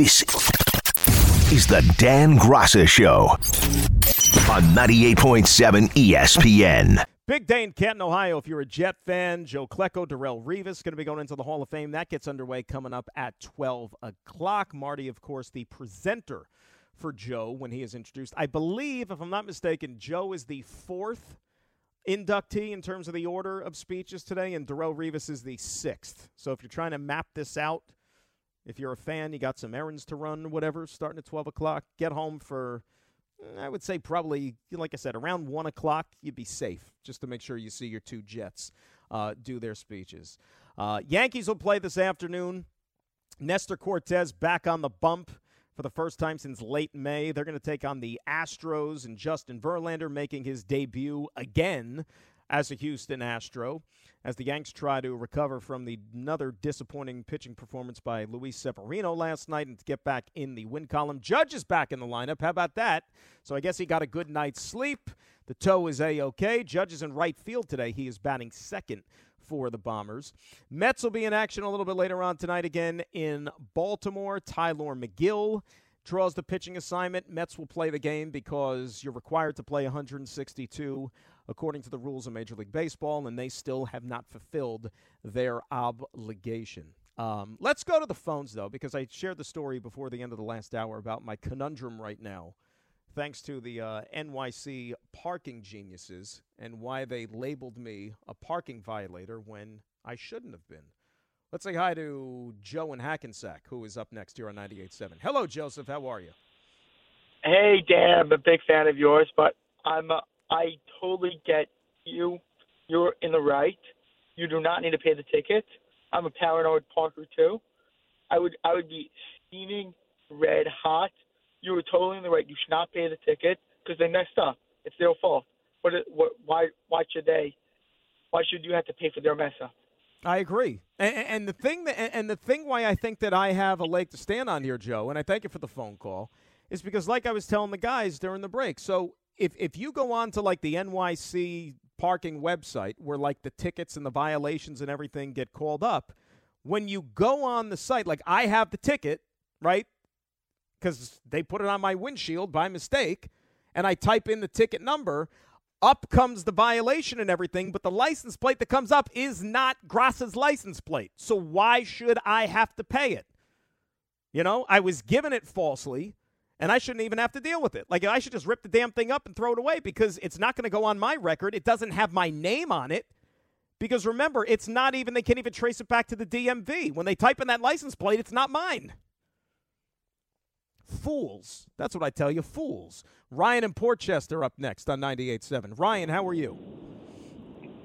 This is the Dan Graca Show on 98.7 ESPN. Big day in Canton, Ohio. If you're a Jet fan, Joe Klecko, Darrelle Revis going to be going into the Hall of Fame. That gets underway coming up at 12 o'clock. Marty, of course, the presenter for Joe when he is introduced. I believe, if I'm not mistaken, Joe is the fourth inductee in terms of the order of speeches today, and Darrelle Revis is the sixth. So if you're trying to map this out, if you're a fan, you got some errands to run, whatever, starting at 12 o'clock, get home for, I would say probably, like I said, around 1 o'clock, you'd be safe just to make sure you see your two Jets uh, do their speeches. Uh, Yankees will play this afternoon. Nestor Cortes back on the bump for the first time since late May. They're going to take on the Astros and Justin Verlander making his debut again as a Houston Astro as the Yanks try to recover from the another disappointing pitching performance by Luis Severino last night and to get back in the win column. Judge is back in the lineup. How about that? So I guess he got a good night's sleep. The toe is a-okay. Judge is in right field today. He is batting second for the Bombers. Mets will be in action a little bit later on tonight again in Baltimore. Tylor Megill draws the pitching assignment. Mets will play the game because you're required to play 162 according to the rules of Major League Baseball, and they still have not fulfilled their obligation. Um, let's go to the phones, though, because I shared the story before the end of the last hour about my conundrum right now, thanks to the uh, NYC parking geniuses and why they labeled me a parking violator when I shouldn't have been. Let's say hi to Joe in Hackensack, who is up next here on 98.7. Hello, Joseph. How are you? Hey, Dan. I'm a big fan of yours, but I'm uh, I totally get you. You're in the right. You do not need to pay the ticket. I'm a paranoid parker too. I would I would be steaming red hot. You were totally in the right. You should not pay the ticket because they messed up. It's their fault. What, what why why should they? Why should you have to pay for their mess up? I agree, and, and the thing that, and the thing why I think that I have a leg to stand on here, Joe, and I thank you for the phone call, is because like I was telling the guys during the break. So if if you go on to like the NYC parking website where like the tickets and the violations and everything get called up, when you go on the site, like I have the ticket, right? Because they put it on my windshield by mistake, and I type in the ticket number. Up comes the violation and everything, but the license plate that comes up is not Graca's license plate. So why should I have to pay it? You know, I was given it falsely and I shouldn't even have to deal with it. Like I should just rip the damn thing up and throw it away because it's not going to go on my record. It doesn't have my name on it. Because remember, it's not even they can't even trace it back to the DMV. When they type in that license plate, it's not mine. Fools. That's what I tell you, fools. Ryan and Portchester up next on 98.7. Ryan, how are you?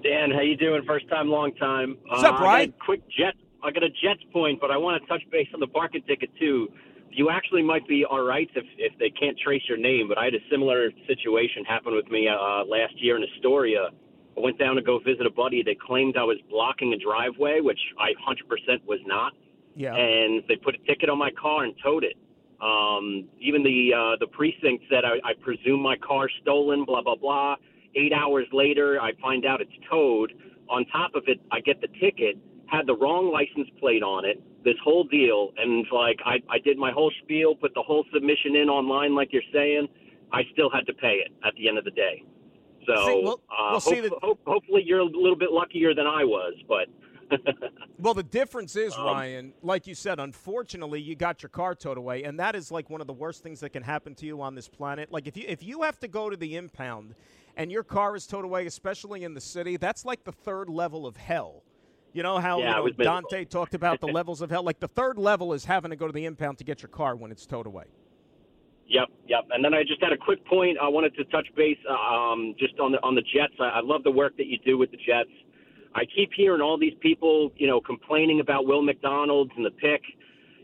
Dan, how you doing? First time, long time. What's up, uh, Ryan? quick jet. I got a Jets point, but I want to touch base on the parking ticket too you actually might be all right if if they can't trace your name. But I had a similar situation happen with me uh, last year in Astoria. I went down to go visit a buddy. They claimed I was blocking a driveway, which I 100% was not. Yeah. And they put a ticket on my car and towed it. Um, even the uh, the precinct said I, I presume my car stolen. Blah blah blah. Eight hours later, I find out it's towed. On top of it, I get the ticket had the wrong license plate on it, this whole deal, and like I, I did my whole spiel, put the whole submission in online, like you're saying. I still had to pay it at the end of the day. So see, well, uh, well, see hope, the, hope, hopefully you're a little bit luckier than I was, but. well, the difference is, Um, Ryan, like you said, unfortunately, you got your car towed away, and that is like one of the worst things that can happen to you on this planet. Like if you if you have to go to the impound and your car is towed away, especially in the city, that's like the third level of hell. You know how Yeah, you know. Dante talked about the levels of hell. Like the third level is having to go to the impound to get your car when it's towed away. Yep, yep. And then I just had a quick point. I wanted to touch base um, just on the on the Jets. I, I love the work that you do with the Jets. I keep hearing all these people, you know, complaining about Will McDonald's and the pick.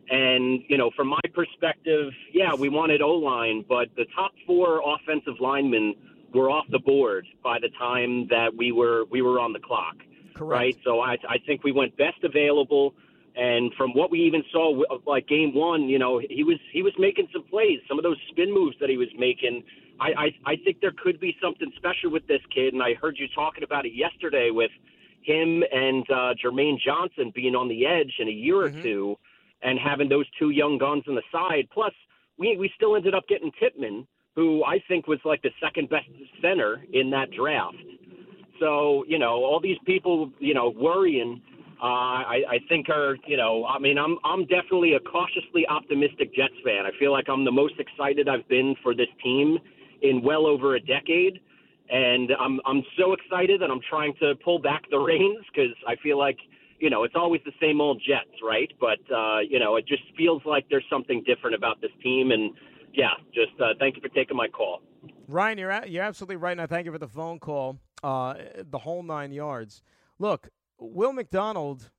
And you know, from my perspective, yeah, we wanted O line, but the top four offensive linemen were off the board by the time that we were we were on the clock. Correct. Right. So I I think we went best available. And from what we even saw, like game one, you know, he was he was making some plays. Some of those spin moves that he was making, I I, I think there could be something special with this kid. And I heard you talking about it yesterday with him and uh, Jermaine Johnson being on the edge in a year Mhm. or two. and having those two young guns on the side. Plus, we we still ended up getting Tippmann, who I think was like the second best center in that draft. So you know, all these people, you know, worrying. Uh, I, I think are you know, I mean, I'm I'm definitely a cautiously optimistic Jets fan. I feel like I'm the most excited I've been for this team in well over a decade and I'm I'm so excited that I'm trying to pull back the reins because I feel like you know it's always the same old Jets, right? But uh, you know it just feels like there's something different about this team, and yeah, just uh, thank you for taking my call. Ryan, you're a- you're absolutely right, and I thank you for the phone call, uh, the whole nine yards. Look, Will McDonald.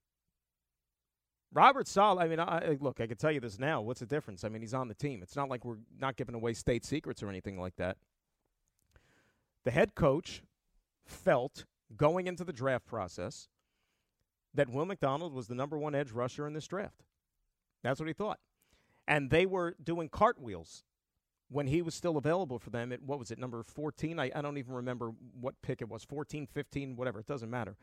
Robert Saleh, I mean, I, look, I can tell you this now. What's the difference? I mean, he's on the team. It's not like we're not giving away state secrets or anything like that. The head coach felt going into the draft process that Will McDonald was the number one edge rusher in this draft. That's what he thought. And they were doing cartwheels when he was still available for them at, what was it, number 14? I, I don't even remember what pick it was 14, 15, whatever. It doesn't matter.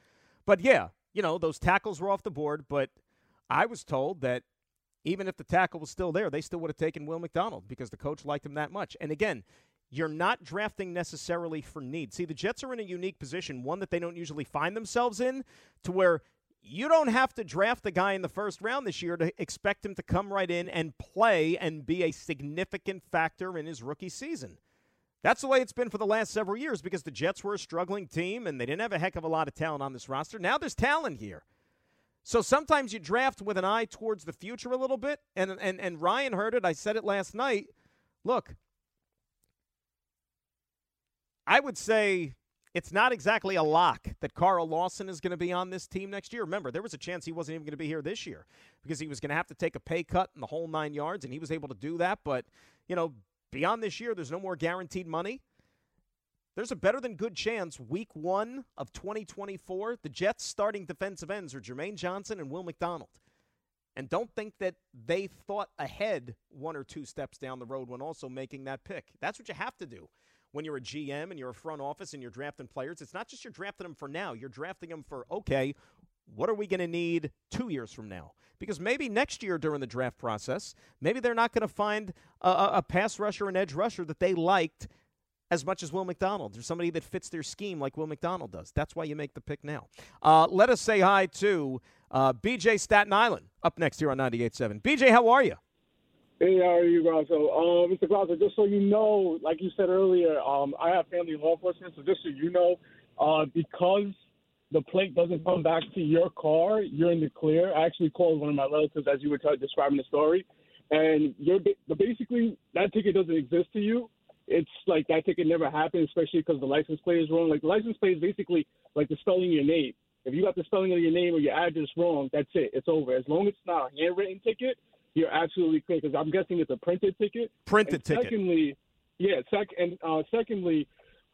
But yeah, you know, those tackles were off the board, but I was told that even if the tackle was still there, they still would have taken Will McDonald because the coach liked him that much. And again, you're not drafting necessarily for need. See, the Jets are in a unique position, one that they don't usually find themselves in, to where you don't have to draft the guy in the first round this year to expect him to come right in and play and be a significant factor in his rookie season. That's the way it's been for the last several years because the Jets were a struggling team and they didn't have a heck of a lot of talent on this roster. Now there's talent here. So sometimes you draft with an eye towards the future a little bit. And, and, and Ryan heard it. I said it last night. Look, I would say it's not exactly a lock that Carl Lawson is going to be on this team next year. Remember, there was a chance he wasn't even going to be here this year because he was going to have to take a pay cut in the whole nine yards, and he was able to do that. But, you know, beyond this year, there's no more guaranteed money. There's a better than good chance week one of 2024, the Jets' starting defensive ends are Jermaine Johnson and Will McDonald. And don't think that they thought ahead one or two steps down the road when also making that pick. That's what you have to do when you're a GM and you're a front office and you're drafting players. It's not just you're drafting them for now, you're drafting them for, okay, what are we going to need two years from now? Because maybe next year during the draft process, maybe they're not going to find a, a, pass rusher an edge rusher that they liked as much as Will McDonald or somebody that fits their scheme like Will McDonald does. That's why you make the pick now. Uh, let us say hi to uh, BJ Staten Island up next here on 98.7. BJ, how are you? Hey, how are you, Grosso? Um, Mr. Grosso, just so you know, like you said earlier, um, I have family law enforcement, so just so you know, uh, because the plate doesn't come back to your car, you're in the clear. I actually called one of my relatives as you were t- describing the story, and you're basically that ticket doesn't exist to you. It's like that ticket never happened, especially because the license plate is wrong. Like the license plate is basically like the spelling of your name. If you got the spelling of your name or your address wrong, that's it. It's over. As long as it's not a handwritten ticket, you're absolutely clear because I'm guessing it's a printed ticket. Printed and ticket. Secondly, yeah. Sec- and uh, secondly,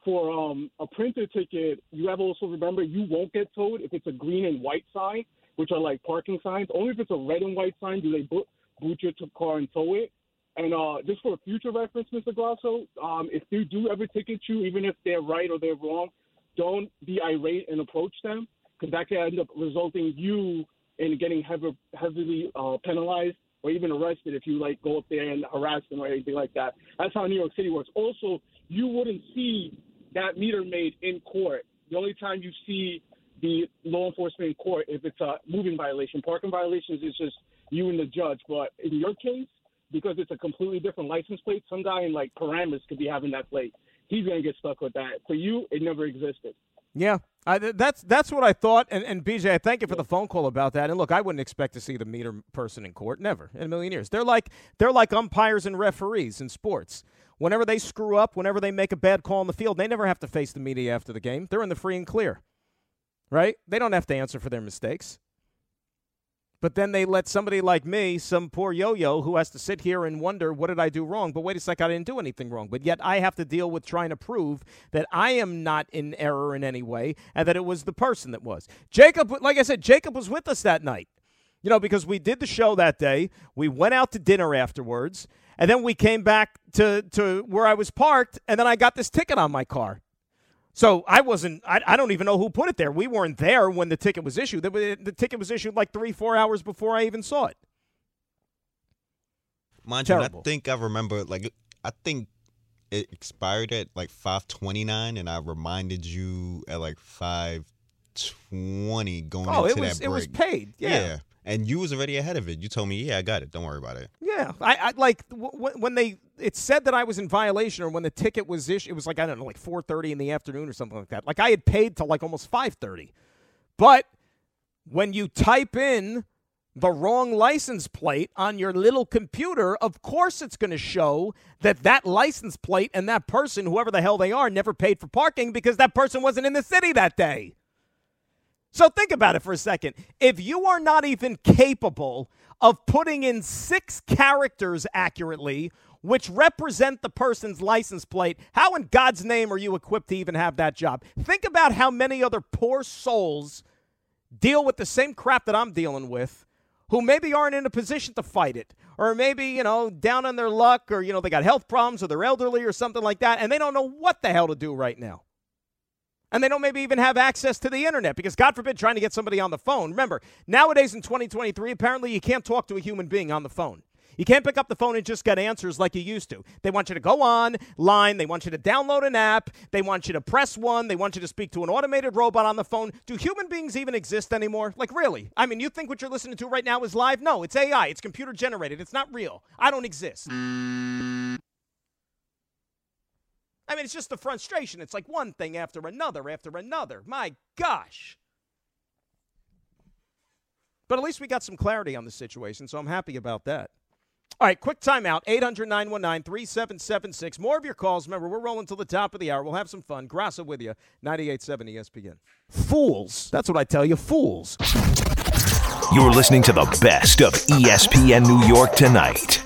for um, a printed ticket, you have to also remember you won't get towed if it's a green and white sign, which are like parking signs. Only if it's a red and white sign do they boot, boot your car and tow it. And uh, just for future reference, Mr. Grosso, um, if they do ever ticket you, even if they're right or they're wrong, don't be irate and approach them because that can end up resulting you in getting heavy, heavily uh, penalized or even arrested if you like go up there and harass them or anything like that. That's how New York City works. Also, you wouldn't see that meter maid in court. The only time you see the law enforcement in court if it's a moving violation. Parking violations is just you and the judge. But in your case, because it's a completely different license plate, some guy in like Paramus could be having that plate. He's gonna get stuck with that. For you, it never existed. Yeah, I, that's that's what I thought. And, and BJ, I thank you for the phone call about that. And look, I wouldn't expect to see the meter person in court, never in a million years. They're like they're like umpires and referees in sports. Whenever they screw up, whenever they make a bad call on the field, they never have to face the media after the game. They're in the free and clear, right? They don't have to answer for their mistakes. But then they let somebody like me, some poor yo yo, who has to sit here and wonder, what did I do wrong? But wait a sec, I didn't do anything wrong. But yet I have to deal with trying to prove that I am not in error in any way and that it was the person that was. Jacob, like I said, Jacob was with us that night. You know, because we did the show that day, we went out to dinner afterwards, and then we came back to, to where I was parked, and then I got this ticket on my car. So I wasn't. I, I don't even know who put it there. We weren't there when the ticket was issued. The, the ticket was issued like three, four hours before I even saw it. Mind you, I think I remember like I think it expired at like five twenty nine, and I reminded you at like five twenty going Oh, into it was that it was break. paid. Yeah. And you was already ahead of it. You told me, yeah, I got it. Don't worry about it. Yeah, I, I like w- when they it said that I was in violation, or when the ticket was issued. It was like I don't know, like four thirty in the afternoon or something like that. Like I had paid till like almost five thirty, but when you type in the wrong license plate on your little computer, of course it's going to show that that license plate and that person, whoever the hell they are, never paid for parking because that person wasn't in the city that day. So think about it for a second. If you are not even capable of putting in six characters accurately, which represent the person's license plate, how in God's name are you equipped to even have that job? Think about how many other poor souls deal with the same crap that I'm dealing with who maybe aren't in a position to fight it or maybe you know down on their luck or you know they got health problems or they're elderly or something like that and they don't know what the hell to do right now and they don't maybe even have access to the internet because god forbid trying to get somebody on the phone remember nowadays in 2023 apparently you can't talk to a human being on the phone you can't pick up the phone and just get answers like you used to. They want you to go online. They want you to download an app. They want you to press one. They want you to speak to an automated robot on the phone. Do human beings even exist anymore? Like, really? I mean, you think what you're listening to right now is live? No, it's AI. It's computer generated. It's not real. I don't exist. I mean, it's just the frustration. It's like one thing after another after another. My gosh. But at least we got some clarity on the situation, so I'm happy about that. All right, quick timeout. 800 919 3776. More of your calls. Remember, we're rolling till the top of the hour. We'll have some fun. Graca with you. 98.7 ESPN. Fools. That's what I tell you. Fools. You're listening to the best of ESPN New York tonight.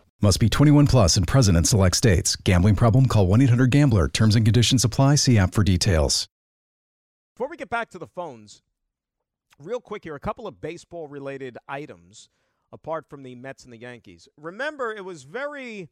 Must be 21 plus and present in select states. Gambling problem? Call 1 800 Gambler. Terms and conditions apply. See app for details. Before we get back to the phones, real quick here, a couple of baseball related items apart from the Mets and the Yankees. Remember, it was very,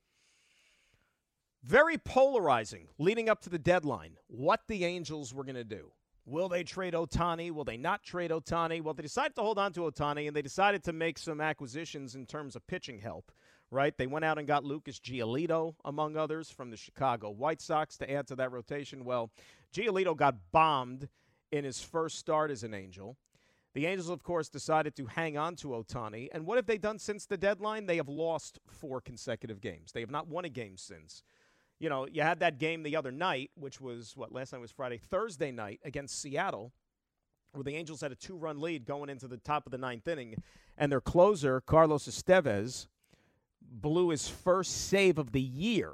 very polarizing leading up to the deadline what the Angels were going to do. Will they trade Ohtani? Will they not trade Ohtani? Well, they decided to hold on to Ohtani and they decided to make some acquisitions in terms of pitching help, right? They went out and got Lucas Giolito, among others, from the Chicago White Sox to add to that rotation. Well, Giolito got bombed in his first start as an Angel. The Angels, of course, decided to hang on to Ohtani. And what have they done since the deadline? They have lost four consecutive games. They have not won a game since. You know, you had that game the other night, which was what last night was Friday, Thursday night against Seattle, where the Angels had a two run lead going into the top of the ninth inning. And their closer, Carlos Estevez, blew his first save of the year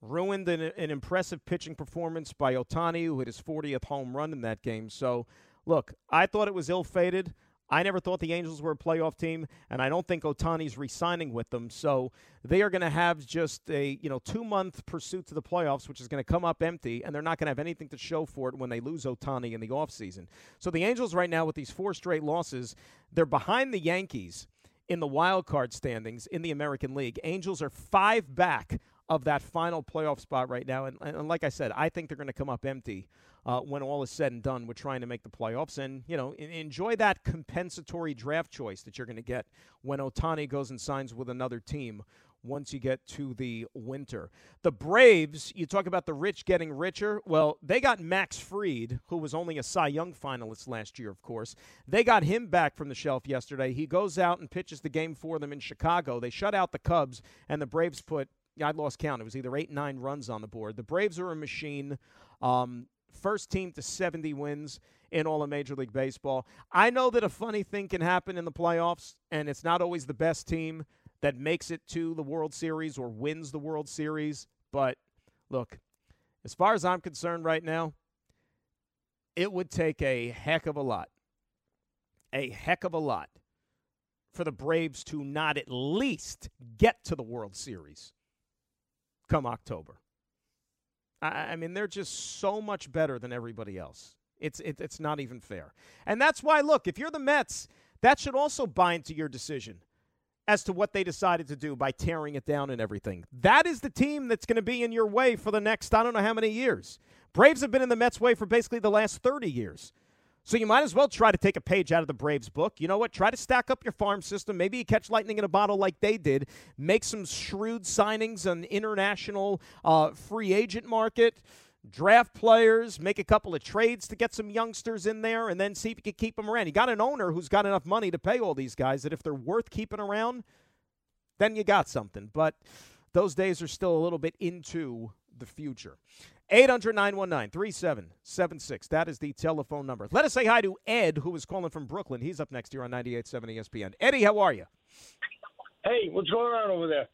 ruined an, an impressive pitching performance by Ohtani, who hit his 40th home run in that game. So, look, I thought it was ill fated. I never thought the Angels were a playoff team, and I don't think Ohtani's re-signing with them. So they are going to have just a you know two month pursuit to the playoffs, which is going to come up empty, and they're not going to have anything to show for it when they lose Ohtani in the offseason. So the Angels right now with these four straight losses, they're behind the Yankees in the wild card standings in the American League. Angels are five back of that final playoff spot right now, and, and like I said, I think they're going to come up empty uh, when all is said and done with trying to make the playoffs. And, you know, enjoy that compensatory draft choice that you're going to get when Ohtani goes and signs with another team once you get to the winter. The Braves, you talk about the rich getting richer. Well, they got Max Fried, who was only a Cy Young finalist last year, of course. They got him back from the shelf yesterday. He goes out and pitches the game for them in Chicago. They shut out the Cubs, and the Braves put, I lost count. It was either eight, nine runs on the board. The Braves are a machine. Um, first team to 70 wins in all of Major League Baseball. I know that a funny thing can happen in the playoffs, and it's not always the best team that makes it to the World Series or wins the World Series. But look, as far as I'm concerned right now, it would take a heck of a lot, a heck of a lot for the Braves to not at least get to the World Series come October. I, I mean, they're just so much better than everybody else. It's it, it's not even fair, and that's why. Look, if you're the Mets, that should also bind to your decision as to what they decided to do by tearing it down and everything. That is the team that's going to be in your way for the next I don't know how many years. Braves have been in the Mets' way for basically the last 30 years. So you might as well try to take a page out of the Braves book. You know what? Try to stack up your farm system. Maybe you catch lightning in a bottle like they did. Make some shrewd signings on international uh, free agent market. Draft players, make a couple of trades to get some youngsters in there, and then see if you can keep them around. You got an owner who's got enough money to pay all these guys that if they're worth keeping around, then you got something. But those days are still a little bit into the future. 800 919 3776. That is the telephone number. Let us say hi to Ed, who is calling from Brooklyn. He's up next here on 98.7 ESPN. Eddie, how are you? Hey, what's going on over there?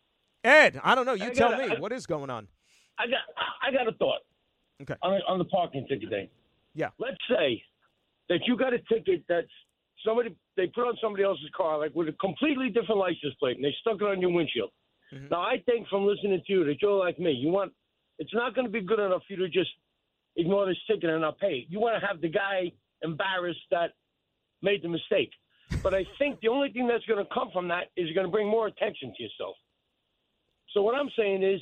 Ed, I don't know. You I tell me. a- what is going on? I got I got a thought. Okay. On, on the parking ticket thing. Yeah. Let's say that you got a ticket that's somebody they put on somebody else's car, like with a completely different license plate, and they stuck it on your windshield. Mm-hmm. Now I think from listening to you that you're like me. You want it's not going to be good enough for you to just ignore this ticket and not pay. it. You want to have the guy embarrassed that made the mistake. But I think the only thing that's going to come from that is going to bring more attention to yourself. So what I'm saying is,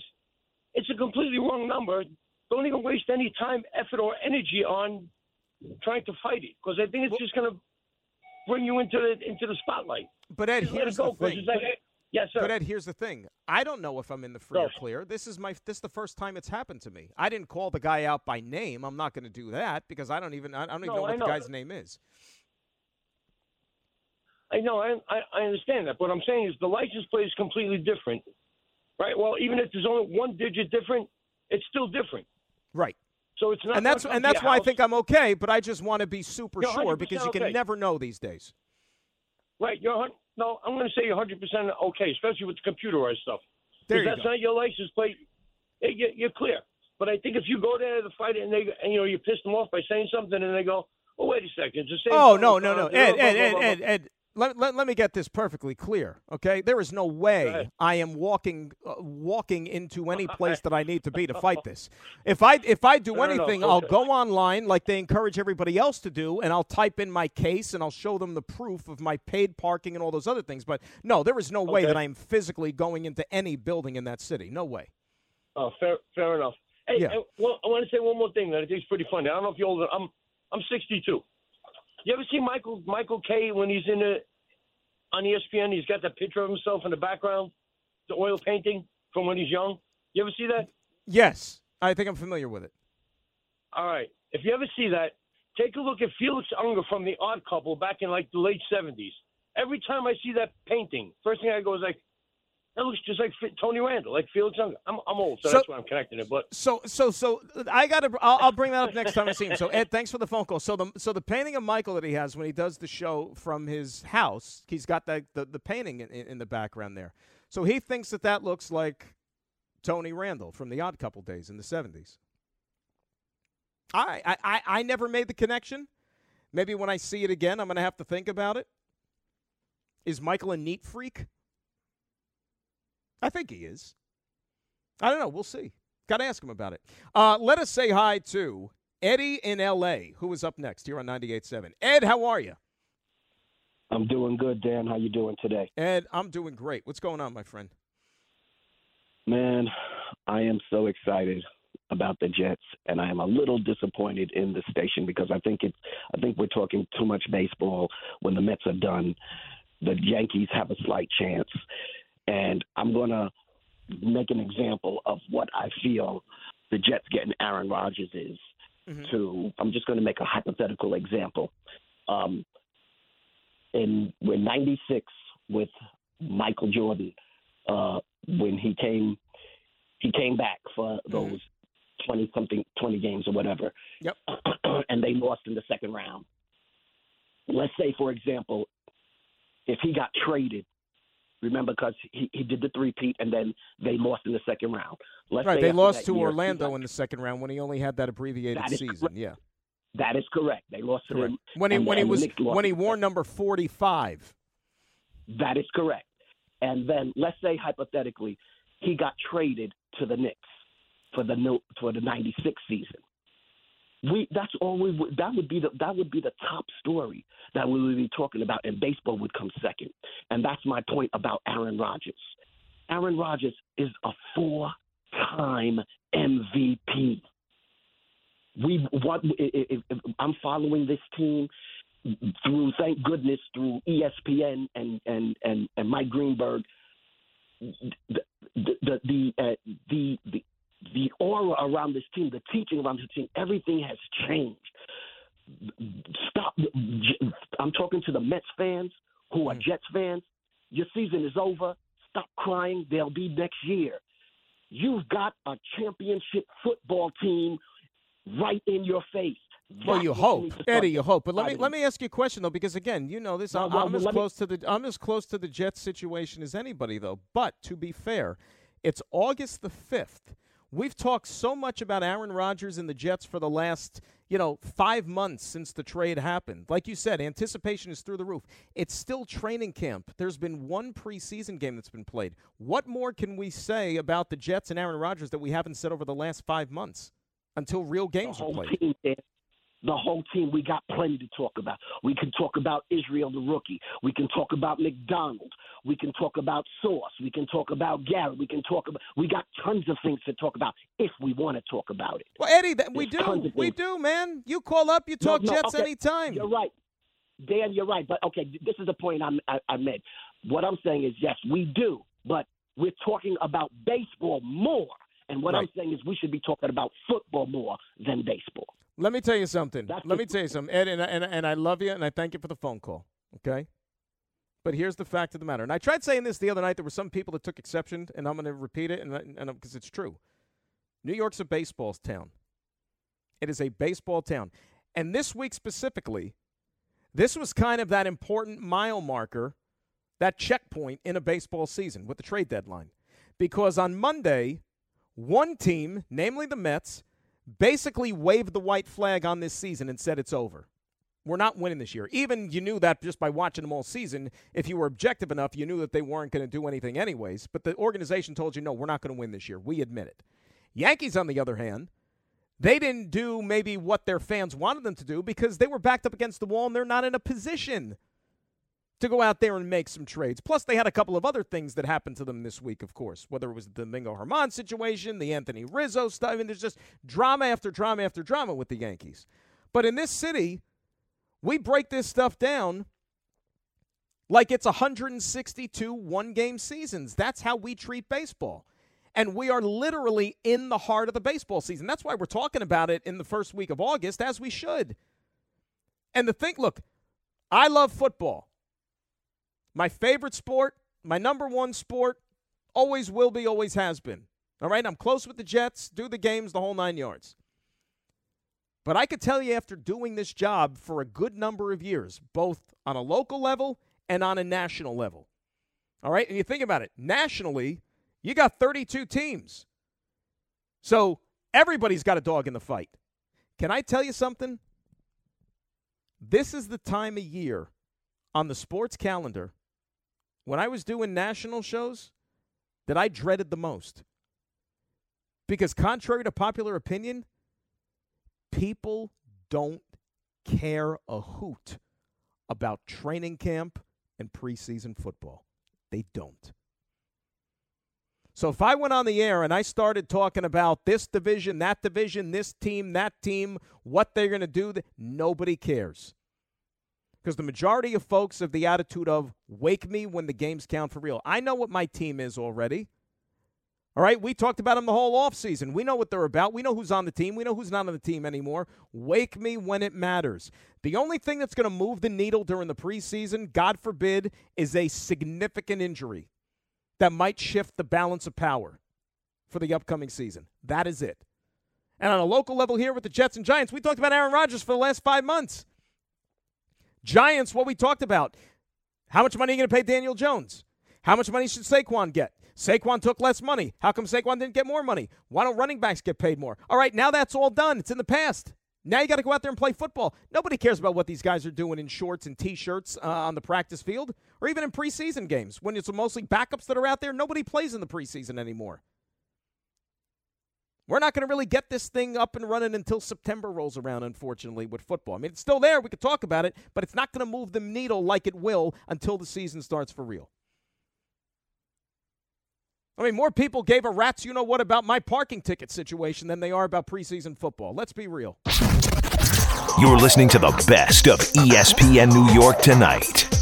it's a completely wrong number. Don't even waste any time, effort, or energy on trying to fight it because I think it's just going to bring you into the into the spotlight. But Ed, Just here's go, the thing. like, yes, sir. But Ed, here's the thing. I don't know if I'm in the free or clear. This is my this is the first time it's happened to me. I didn't call the guy out by name. I'm not going to do that because I don't even I don't even No, know what I the guy's name is. I know, I, I understand that. But what I'm saying is the license plate is completely different, right? Well, even if there's only one digit different, it's still different. Right. So it's not. And that's and that's why I think I'm okay. But I just want to be super You're sure because you can okay. never know these days. Right. You're no. I'm going to say you're 100 percent okay, especially with the computerized stuff. There you that's go. not your license plate. you- You're clear. But I think if you go there to fight it and they and you know you piss them off by saying something and they go, oh wait a second, it's the same. Oh no no no card, Ed blah, Ed Ed Ed. Ed. Let, let, let me get this perfectly clear, okay? There is no way. I am walking uh, walking into any place that I need to be to fight this. If I if I do No, no, no, anything, I'll go online like they encourage everybody else to do, and I'll type in my case and I'll show them the proof of my paid parking and all those other things. But no, there is no way that I am physically going into any building in that city. No way. Oh, fair, fair enough. Hey, Yeah. and well, I want to say one more thing that I think is pretty funny. I don't know if you're older. I'm I'm 62. You ever see Michael Michael Kay when he's in the on ESPN? He's got that picture of himself in the background, the oil painting from when he's young. You ever see that? Yes, I think I'm familiar with it. All right. If you ever see that, take a look at Felix Unger from The Odd Couple back in like the late 70s. Every time I see that painting, first thing I go is like, that looks just like Tony Randall, like Felix Unger. I'm, I'm old, so, So- that's why I'm connecting it. But So, so, so I got to. I'll, I'll bring that up next time I see him. So, Ed, thanks for the phone call. So, the so the painting of Michael that he has when he does the show from his house, he's got the the, the painting in, in the background there. So he thinks that that looks like Tony Randall from the Odd Couple days in the seventies. I, I I I never made the connection. Maybe when I see it again, I'm going to have to think about it. Is Michael a neat freak? I think he is. I don't know. We'll see. Got to ask him about it. Uh, let us say hi to Eddie in L.A., who is up next here on 98.7. Ed, how are you? I'm doing good, Dan. How you doing today? Ed, I'm doing great. What's going on, my friend? Man, I am so excited about the Jets, and I am a little disappointed in the station because I think it's I think we're talking too much baseball. When the Mets are done, the Yankees have a slight chance, and I'm gonna make an example of what I feel the Jets getting Aaron Rodgers is. Mm-hmm. To I'm just going to make a hypothetical example. Um, in when '96 with Michael Jordan, uh, when he came he came back for those twenty something twenty games or whatever. Yep. and they lost in the second round. Let's say, for example, if he got traded, remember because he, he did the three peat and then they lost in the second round. Let's right, say they lost to Orlando in the second round when he only had that abbreviated That season. correct. Yeah, That is correct. They lost to correct. them When he when he was when he wore number 45. That is correct. And then let's say hypothetically, he got traded to the Knicks for the for the '96 season. We that's all we would that would be the that would be the top story that we would be talking about, and baseball would come second. And that's my point about Aaron Rodgers. Aaron Rodgers is a four-time MVP. We what if, if, I'm following this team through thank goodness through ESPN and and and, and Mike Greenberg the the the, uh, the the the aura around this team, the teaching around this team, everything has changed. Stop. I'm talking to the Mets fans who are hmm. Jets fans. Your season is over. Stop crying. They'll be next year. You've got a championship football team right in your face. Well, you hope, need to start Eddie. You hope, but let me let me ask you a question though, because again, you know this. No, I'm, I'm as let me- close to the I'm as close to the Jets situation as anybody though. But to be fair, it's August the fifth. We've talked so much about Aaron Rodgers and the Jets for the last, you know, five months since the trade happened. Like you said, anticipation is through the roof. It's still training camp. There's been one preseason game that's been played. What more can we say about the Jets and Aaron Rodgers that we haven't said over the last five months until real games are played? team. The whole team. We got plenty to talk about. We can talk about Israel, the rookie. We can talk about McDonald. We can talk about Sauce. We can talk about Garrett. We can talk about. We got tons of things to talk about if we want to talk about it. Well, Eddie, that we do. We do, man. You call up, you No, talk no, Jets okay. anytime. You're right, Dan. You're right. But okay, this is the point I'm, I, I made. What I'm saying is, yes, we do, but we're talking about baseball more. And what I'm saying is, we should be talking about football more than baseball. Let me tell you something. That's Let me tell you something, Ed, and, I- and, and I love you, and I thank you for the phone call. Okay. But here's the fact of the matter. And I tried saying this the other night. There were some people that took exception, and I'm going to repeat it, and because and, because it's true. New York's a baseball town. It is a baseball town, and this week specifically, this was kind of that important mile marker, that checkpoint in a baseball season with the trade deadline, because on Monday, one team, namely the Mets, basically waved the white flag on this season and said it's over. We're not winning this year. Even you knew that just by watching them all season. If you were objective enough, you knew that they weren't going to do anything anyways. But the organization told you, no, we're not going to win this year. We admit it. Yankees, on the other hand, they didn't do maybe what their fans wanted them to do because they were backed up against the wall and they're not in a position to go out there and make some trades. Plus, they had a couple of other things that happened to them this week, of course, whether it was the Domingo Germán situation, the Anthony Rizzo stuff. I mean, there's just drama after drama after drama with the Yankees. But in this city, we break this stuff down like it's 162 one game seasons. That's how we treat baseball. And we are literally in the heart of the baseball season. That's why we're talking about it in the first week of August, as we should. And the thing, look, I love football. My favorite sport, my number one sport, always will be, always has been. All right, I'm close with the Jets, do the games, the whole nine yards. But I could tell you after doing this job for a good number of years, both on a local level and on a national level. All right, and you think about it, nationally, you got 32 teams. So everybody's got a dog in the fight. Can I tell you something? This is the time of year on the sports calendar when I was doing national shows that I dreaded the most. Because, contrary to popular opinion, people don't care a hoot about training camp and preseason football. They don't. So if I went on the air and I started talking about this division, that division, this team, that team, what they're going to do, nobody cares. Because the majority of folks have the attitude of wake me when the games count for real. I know what my team is already. All right, we talked about them the whole offseason. We know what they're about. We know who's on the team. We know who's not on the team anymore. Wake me when it matters. The only thing that's going to move the needle during the preseason, God forbid, is a significant injury that might shift the balance of power for the upcoming season. That is it. And on a local level here with the Jets and Giants, we talked about Aaron Rodgers for the last five months. Giants, what we talked about. How much money are you going to pay Daniel Jones? How much money should Saquon get? Saquon took less money. How come Saquon didn't get more money? Why don't running backs get paid more? All right, now that's all done. It's in the past. Now you got to go out there and play football. Nobody cares about what these guys are doing in shorts and t-shirts uh, on the practice field or even in preseason games when it's mostly backups that are out there. Nobody plays in the preseason anymore. We're not going to really get this thing up and running until September rolls around, unfortunately, with football. I mean, it's still there. We could talk about it, but it's not going to move the needle like it will until the season starts for real. I mean, more people gave a rat's you know what about my parking ticket situation than they are about preseason football. Let's be real. You're listening to the best of ESPN New York tonight.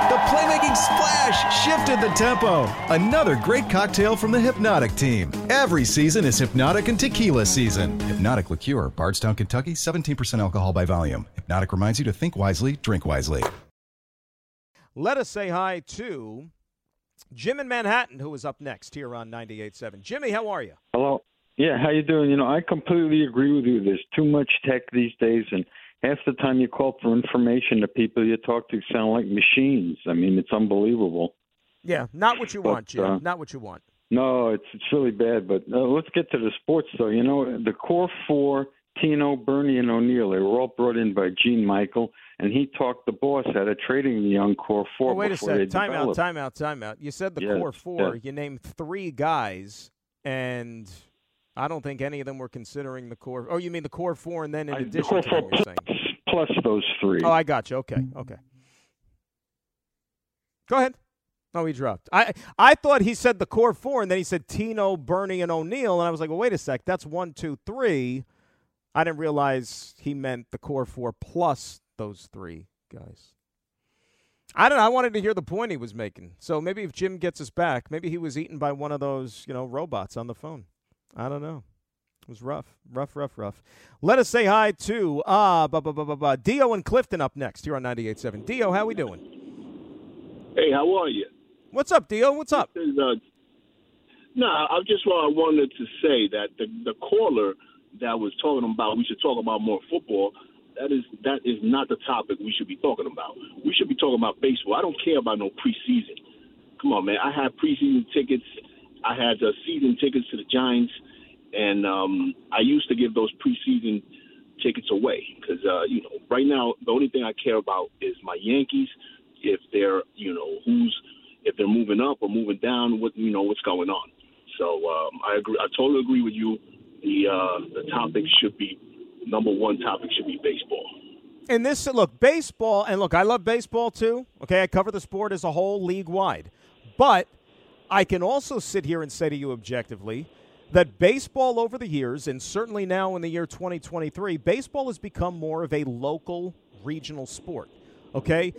The playmaking splash shifted the tempo. Another great cocktail from the Hypnotic team. Every season is Hypnotic and Tequila season. Hypnotic Liqueur, Bardstown, Kentucky, 17% alcohol by volume. Hypnotic reminds you to think wisely, drink wisely. Let us say hi to Jim in Manhattan, who is up next here on 98.7. Jimmy, how are you? Hello. Yeah, how you doing? You know, I completely agree with you. There's too much tech these days, and half the time you call for information, the people you talk to sound like machines. I mean, it's unbelievable. Yeah, not what you But, want, Jim. uh, not what you want. No, it's it's really bad. But uh, let's get to the sports, though. You know, the core four: Tino, Bernie, and O'Neill. They were all brought in by Gene Michael, and he talked the boss out of trading the young core four Oh, wait a before they sec. Time out, time out, time out. You said the Yes, core four. yes. You named three guys, and I don't think any of them were considering the core. Oh, you mean the core four, and then in I- the addition core to four them, you're saying. plus those three. Oh, I got you. Okay, okay. Go ahead. Oh, he dropped. I I thought he said the core four, and then he said Tino, Bernie, and O'Neill, and I was like, well, wait a sec. That's one, two, three. I didn't realize he meant the core four plus those three guys. I don't know. I wanted to hear the point he was making. So maybe if Jim gets us back, maybe he was eaten by one of those, you know, robots on the phone. I don't know. It was rough, rough, rough, rough. Let us say hi to ah, uh, bu- bu- bu- bu- Dio and Clifton up next here on 98.7. Dio, how we doing? Hey, how are you? What's up, Dio? What's up? Is, uh, no, I just uh, wanted to say that the the caller that was talking about we should talk about more football. That is that is not the topic we should be talking about. We should be talking about baseball. I don't care about no preseason. Come on, man. I have preseason tickets. I had uh, season tickets to the Giants, and um, I used to give those preseason tickets away because uh, you know right now the only thing I care about is my Yankees. If they're you know who's if they're moving up or moving down, what you know what's going on. So um, I agree. I totally agree with you. The uh, the topic should be number one. Topic should be baseball. And this, look, baseball, and look, I love baseball too. Okay, I cover the sport as a whole, league wide. But I can also sit here and say to you objectively that baseball over the years, and certainly now in the year 2023, baseball has become more of a local, regional sport. Okay?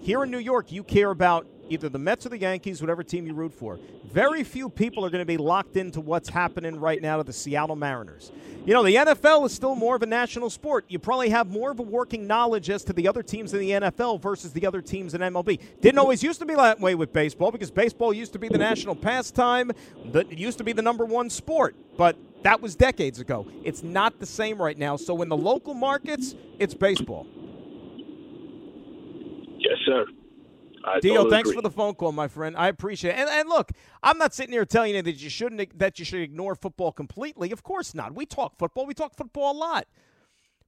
Here in New York, you care about either the Mets or the Yankees, whatever team you root for. Very few people are going to be locked into what's happening right now to the Seattle Mariners. You know, the NFL is still more of a national sport. You probably have more of a working knowledge as to the other teams in the NFL versus the other teams in MLB. Didn't always used to be that way with baseball because baseball used to be the national pastime, that it used to be the number one sport. But That was decades ago. It's not the same right now. So in the local markets, it's baseball. Yes, sir. I Dio, totally thanks agree. for the phone call, my friend. I appreciate it. And, and look, I'm not sitting here telling you that you shouldn't that you should ignore football completely. Of course not. We talk football. We talk football a lot.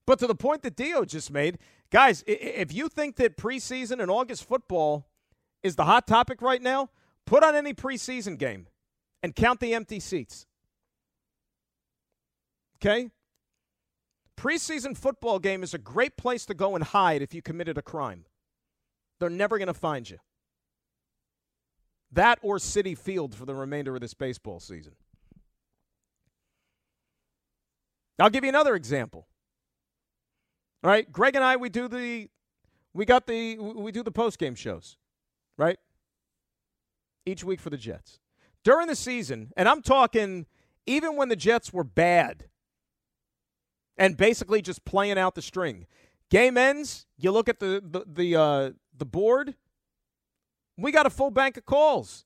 But to the point that Dio just made, guys, if you think that preseason and August football is the hot topic right now, put on any preseason game and count the empty seats. Okay? Preseason football game is a great place to go and hide if you committed a crime. They're never going to find you. That or Citi Field for the remainder of this baseball season. I'll give you another example. All right, Greg and I we do the we got the we do the post game shows, right? Each week for the Jets. During the season, and I'm talking even when the Jets were bad and basically just playing out the string. Game ends, you look at the the the, uh, the board. We got a full bank of calls.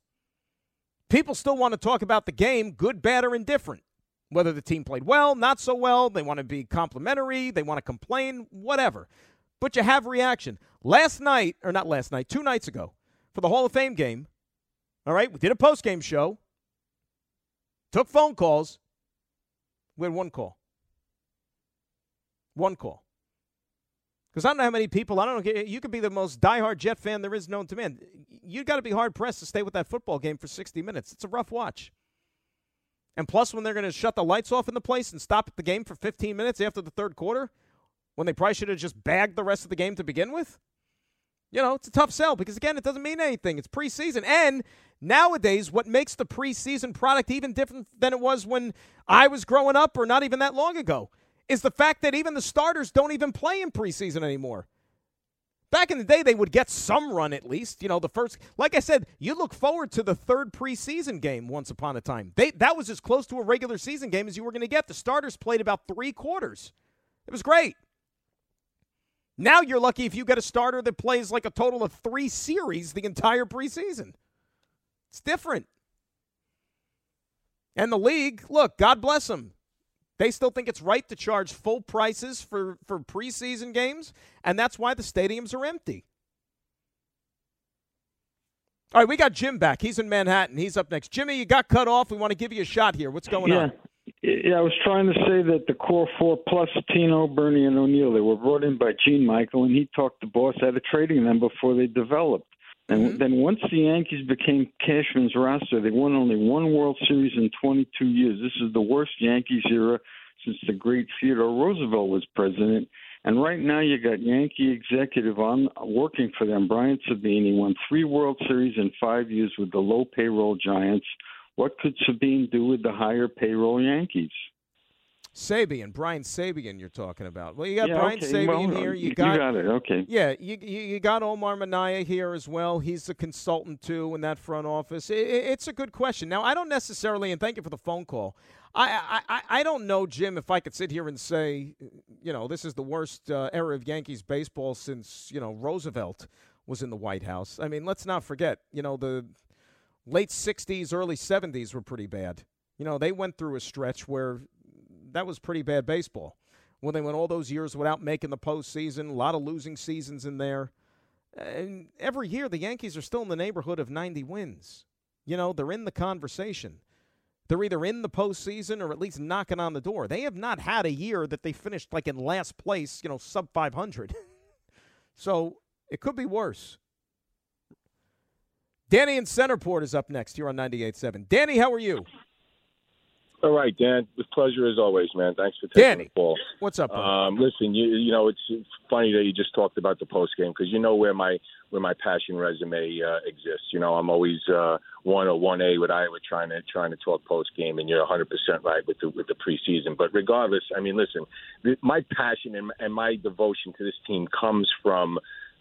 People still want to talk about the game, good, bad, or indifferent. Whether the team played well, not so well, they want to be complimentary, they want to complain, whatever. But you have reaction. Last night, or not last night, two nights ago, for the Hall of Fame game, all right, we did a post game show, took phone calls. We had one call. One call. Because I don't know how many people, I don't know, you could be the most diehard Jet fan there is known to man. You've got to be hard pressed to stay with that football game for 60 minutes. It's a rough watch. And plus, when they're going to shut the lights off in the place and stop the game for 15 minutes after the third quarter, when they probably should have just bagged the rest of the game to begin with, you know, it's a tough sell because, again, it doesn't mean anything. It's preseason. And nowadays, what makes the preseason product even different than it was when I was growing up or not even that long ago is the fact that even the starters don't even play in preseason anymore. Back in the day, they would get some run at least. You know, the first, like I said, you look forward to the third preseason game once upon a time. They that was as close to a regular season game as you were going to get. The starters played about three quarters. It was great. Now you're lucky if you get a starter that plays like a total of three series the entire preseason. It's different. And the league, look, God bless them. They still think it's right to charge full prices for, for preseason games, and that's why the stadiums are empty. All right, we got Jim back. He's in Manhattan. He's up next. Jimmy, you got cut off. We want to give you a shot here. What's going yeah. on? Yeah, I was trying to say that the core four plus Tino, Bernie, and O'Neill, they were brought in by Gene Michael, and he talked the boss out of trading them before they developed. And mm-hmm. then once the Yankees became Cashman's roster, they won only one World Series in 22 years. This is the worst Yankees era since the great Theodore Roosevelt was president. And right now, you got Yankee executive on working for them, Brian Sabine. He won three World Series in five years with the low payroll Giants. What could Sabine do with the higher payroll Yankees? Sabean, Brian Sabean, you're talking about. Well, you got Yeah, Brian okay. Sabean Well, here. You you got, got it. Okay. Yeah, you, you got Omar Minaya here as well. He's the consultant too in that front office. I- I it's a good question. Now, I don't necessarily, and thank you for the phone call. I, I, I- I don't know, Jim, if I could sit here and say, you know, this is the worst uh, era of Yankees baseball since you know Roosevelt was in the White House. I mean, let's not forget, you know, the late '60s, early '70s were pretty bad. You know, they went through a stretch where that was pretty bad baseball. When they went all those years without making the postseason, a lot of losing seasons in there. And every year, the Yankees are still in the neighborhood of 90 wins. You know, they're in the conversation. They're either in the postseason or at least knocking on the door. They have not had a year that they finished like in last place, you know, sub 500. so it could be worse. Danny in Centerport is up next here on 98.7. Danny, how are you? All right, Dan. With pleasure as always, man. Thanks for taking Danny, the call. What's up? Um, listen, you you know it's funny that you just talked about the post game because you know where my where my passion resume uh, exists. You know, I'm always uh, one or one A with Iowa trying to trying to talk post game, and you're 100 percent right with the with the preseason. But regardless, I mean, listen, my passion and, and my devotion to this team comes from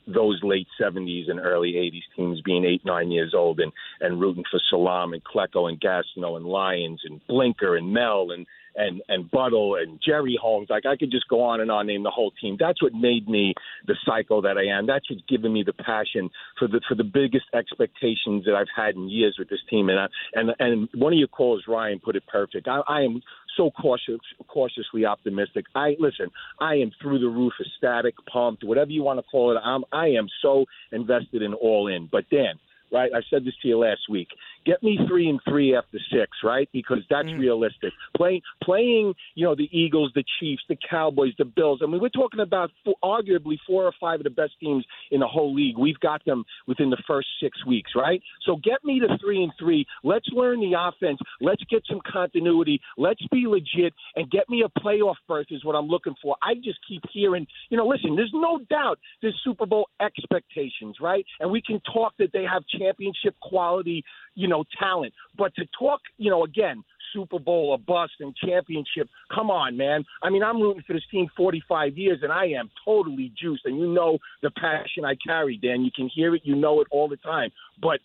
those late 70s and early 80s teams being eight, nine years old and, and rooting for Salaam and Klecko and Gastineau and Lyons and Blinka and Mel and, and, and Buttle and Jerry Holmes. Like I could just go on and on, name the whole team. That's what made me the psycho that I am. That's what's given me the passion for the, for the biggest expectations that I've had in years with this team. And I, and, and one of your calls, Ryan, put it perfect. I, I am so cautious, cautiously optimistic. I listen. I am through the roof, ecstatic, pumped, whatever you want to call it. I'm. I am so invested in all in. But Dan, right? I said this to you last week. Get me three and three after six, right? Because that's Mm. realistic. Playing, playing, you know, the Eagles, the Chiefs, the Cowboys, the Bills. I mean, we're talking about four, arguably four or five of the best teams in the whole league. We've got them within the first six weeks, right? So get me to three and three. Let's learn the offense. Let's get some continuity. Let's be legit and get me a playoff berth is what I'm looking for. I just keep hearing, you know, listen, there's no doubt there's Super Bowl expectations, right? And we can talk that they have championship quality, you know, talent. But to talk, you know, again, Super Bowl or bust and championship, come on, man. I mean, I'm rooting for this team 45 years, and I am totally juiced. And you know the passion I carry, Dan. You can hear it, you know it all the time. But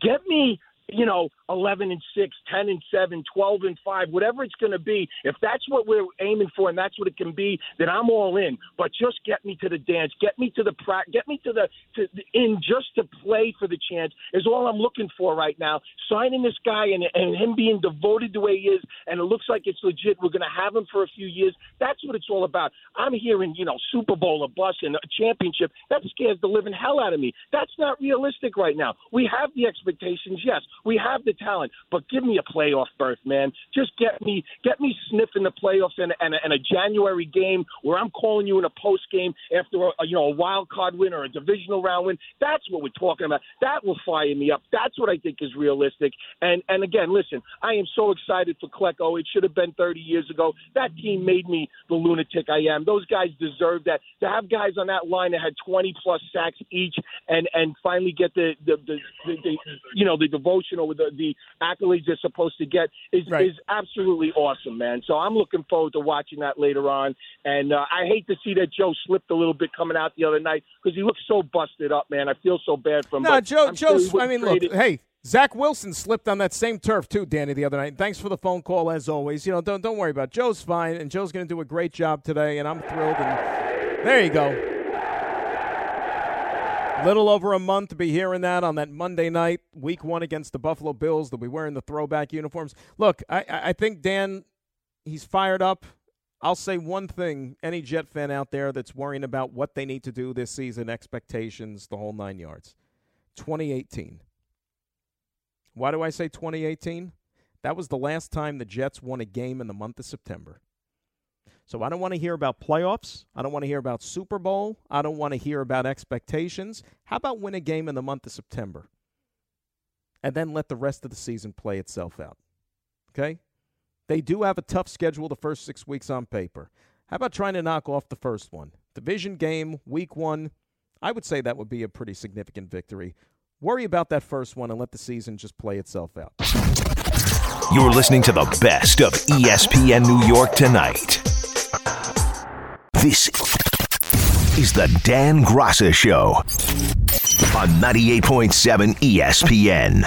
get me you know, 11 and 6, 10 and 7, 12 and 5, whatever it's going to be. If that's what we're aiming for and that's what it can be, then I'm all in. But just get me to the dance, get me to the pra- get me to the to the, in just to play for the chance is all I'm looking for right now. Signing this guy and and him being devoted the way he is, and it looks like it's legit. We're going to have him for a few years. That's what it's all about. I'm hearing, you know, Super Bowl, a bus, and a championship. That scares the living hell out of me. That's not realistic right now. We have the expectations, yes. We have the talent, but give me a playoff berth, man. Just get me get me sniffing the playoffs and, and, and a January game where I'm calling you in a post game after a, you know a wild card win or a divisional round win. That's what we're talking about. That will fire me up. That's what I think is realistic. And and again, listen, I am so excited for Klecko. Oh, it should have been 30 years ago. That team made me the lunatic I am. Those guys deserve that. To have guys on that line that had 20 plus sacks each and and finally get the the, the, the, the you know the devotional with the, the accolades they're supposed to get is is absolutely awesome, man. So I'm looking forward to watching that later on. And uh, I hate to see that Joe slipped a little bit coming out the other night because he looks so busted up, man. I feel so bad for him. No, Joe. I'm sure. I mean, look. it. Hey, Zach Wilson slipped on that same turf too, Danny, the other night. Thanks for the phone call as always. You know, don't don't worry about it. Joe's fine, and Joe's going to do a great job today, and I'm thrilled. And there you go. Little over a month to be hearing that on that Monday night, week one against the Buffalo Bills. They'll be wearing the throwback uniforms. Look, I, I think Dan, he's fired up. I'll say one thing: any Jet fan out there that's worrying about what they need to do this season, expectations, the whole nine yards. 2018. Why do I say 2018? That was the last time the Jets won a game in the month of September. So I don't want to hear about playoffs. I don't want to hear about Super Bowl. I don't want to hear about expectations. How about win a game in the month of September? And then let the rest of the season play itself out. Okay? They do have a tough schedule the first six weeks on paper. How about trying to knock off the first one? Division game, week one. I would say that would be a pretty significant victory. Worry about that first one and let the season just play itself out. You're listening to the best of ESPN New York tonight. This is the Dan Graca Show on 98.7 ESPN.